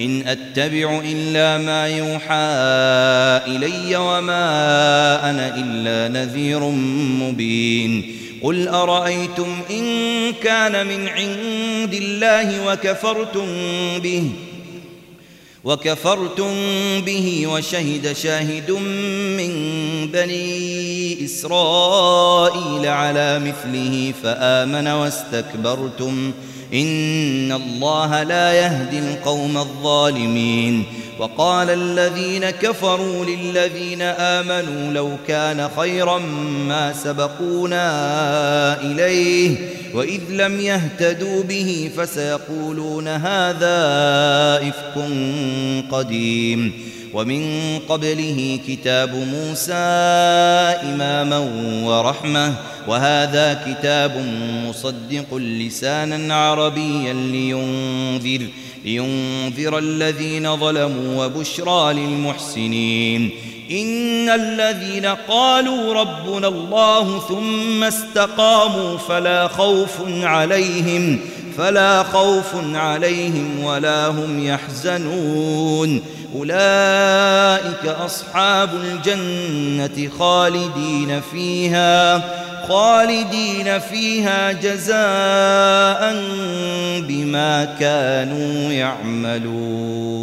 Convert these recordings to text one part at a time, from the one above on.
إن أتبع إلا ما يوحى إلي وما أنا إلا نذير مبين. قل أرأيتم إن كان من عند الله وكفرتم به وكفرتم به وشهد شاهد من بني إسرائيل على مثله فآمن واستكبرتم إن الله لا يهدي القوم الظالمين. وقال الذين كفروا للذين آمنوا لو كان خيرا ما سبقونا إليه وإذ لم يهتدوا به فسيقولون هذا إفك قديم. ومن قبله كتاب موسى إماما ورحمة وهذا كتاب مصدق لسانا عربيا لينذر لينذر الذين ظلموا وبشرى للمحسنين. إن الذين قالوا ربنا الله ثم استقاموا فلا خوف عليهم فلا خوف عليهم ولا هم يحزنون. أولئك أصحاب الجنة خالدين فيها خالدين فيها جزاء بما كانوا يعملون.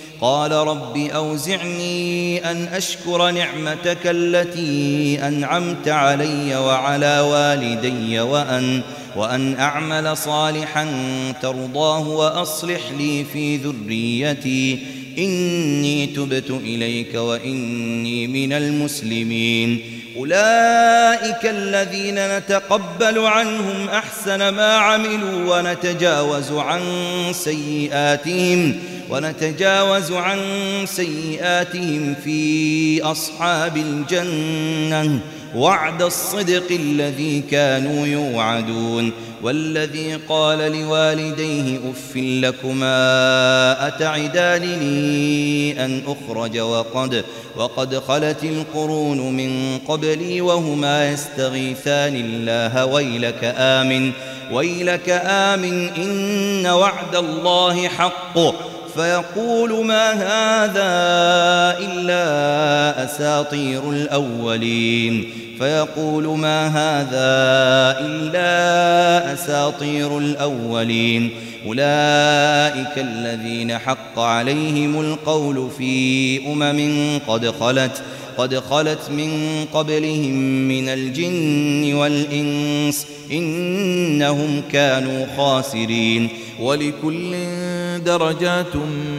قال رب أوزعني أن أشكر نعمتك التي أنعمت علي وعلى والدي وأن وأن أعمل صالحا ترضاه وأصلح لي في ذريتي. إني تبت إليك وإني من المسلمين. أولئك الذين نتقبل عنهم أحسن ما عملوا ونتجاوز عن سيئاتهم. ونتجاوز عن سيئاتهم في أصحاب الجنة. وعد الصدق الذي كانوا يوعدون. والذي قال لوالديه أف لكما أتعدانني أن أخرج وقد وقد خلت القرون من قبلي وهما يستغيثان الله ويلك آمن ويلك آمن إن وعد الله حق فيقول ما هذا إلا أساطير الأولين. فيقول ما هذا إلا أساطير الأولين. أولئك الذين حق عليهم القول في أمم قد خلت قد خلت من قبلهم من الجن والإنس إنهم كانوا خاسرين. ولكل درجات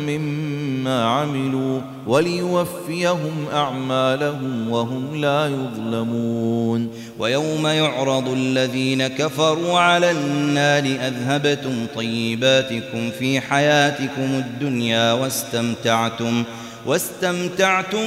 مما عملوا وليوفيهم أعمالهم وهم لا يظلمون. ويوم يعرض الذين كفروا على النار أذهبتم طيباتكم في حياتكم الدنيا واستمتعتم واستمتعتم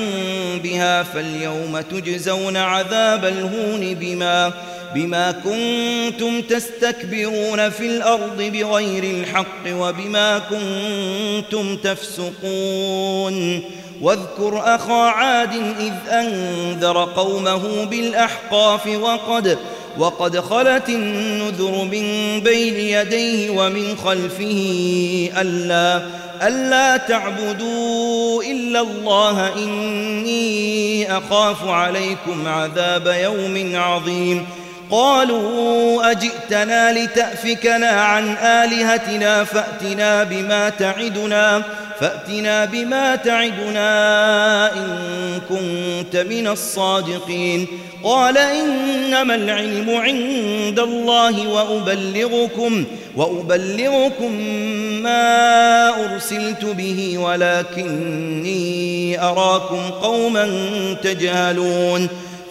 بها فاليوم تجزون عذاب الهون بما بما كنتم تستكبرون في الأرض بغير الحق وبما كنتم تفسقون. واذكر أخا عاد إذ أنذر قومه بالأحقاف وقد وقد خلت النذر من بين يديه ومن خلفه ألا ألا تعبدوا إلا الله إني أخاف عليكم عذاب يوم عظيم. قالوا أجئتنا لتأفكنا عن آلهتنا فأتنا بما تعدنا فأتنا بما تعدنا إن كنت من الصادقين. قال إنما العلم عند الله وأبلغكم وأبلغكم ما أرسلت به ولكني أراكم قوما تجهلون.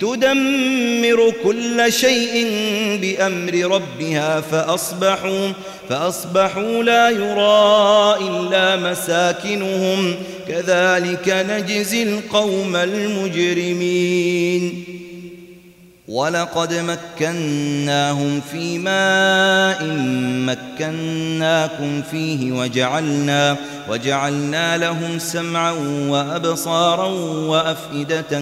تدمر كل شيء بأمر ربها فأصبحوا فأصبحوا لا يرى إلا مساكنهم. كذلك نجزي القوم المجرمين. ولقد مكناهم في ماء مكناكم فيه وجعلنا وجعلنا لهم سمعا وأبصارا وأفئدة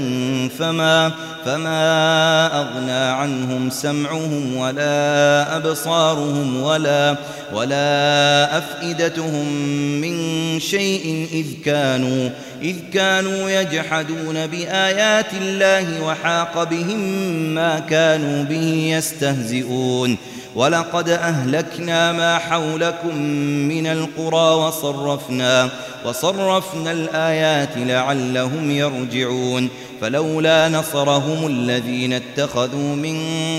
فما فما أغنى عنهم سمعهم ولا أبصارهم ولا ولا أفئدتهم من شيء إذ كانوا إذ كانوا يجحدون بآيات الله وحاق بهم ما كانوا به يستهزئون. ولقد أهلكنا ما حولكم من القرى وصرفنا وصرفنا الآيات لعلهم يرجعون فلولا نصرهم الذين اتخذوا من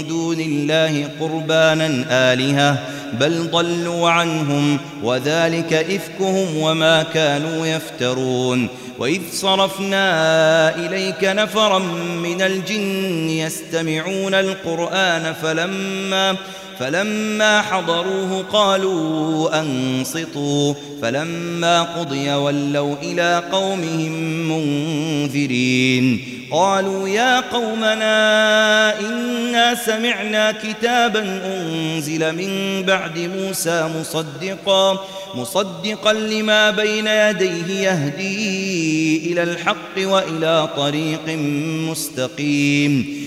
دون الله قربانا آلهة بل ضلوا عنهم وذلك إفكهم وما كانوا يفترون وإذ صرفنا إليك نفرا من الجن يستمعون القرآن فلما فلما حضروه قالوا أنصتوا. فلما قضي ولوا إلى قومهم منذرين. قالوا يا قومنا إنا سمعنا كتابا أنزل من بعد موسى مصدقا. مصدقا لما بين يديه يهدي إلى الحق وإلى طريق مستقيم.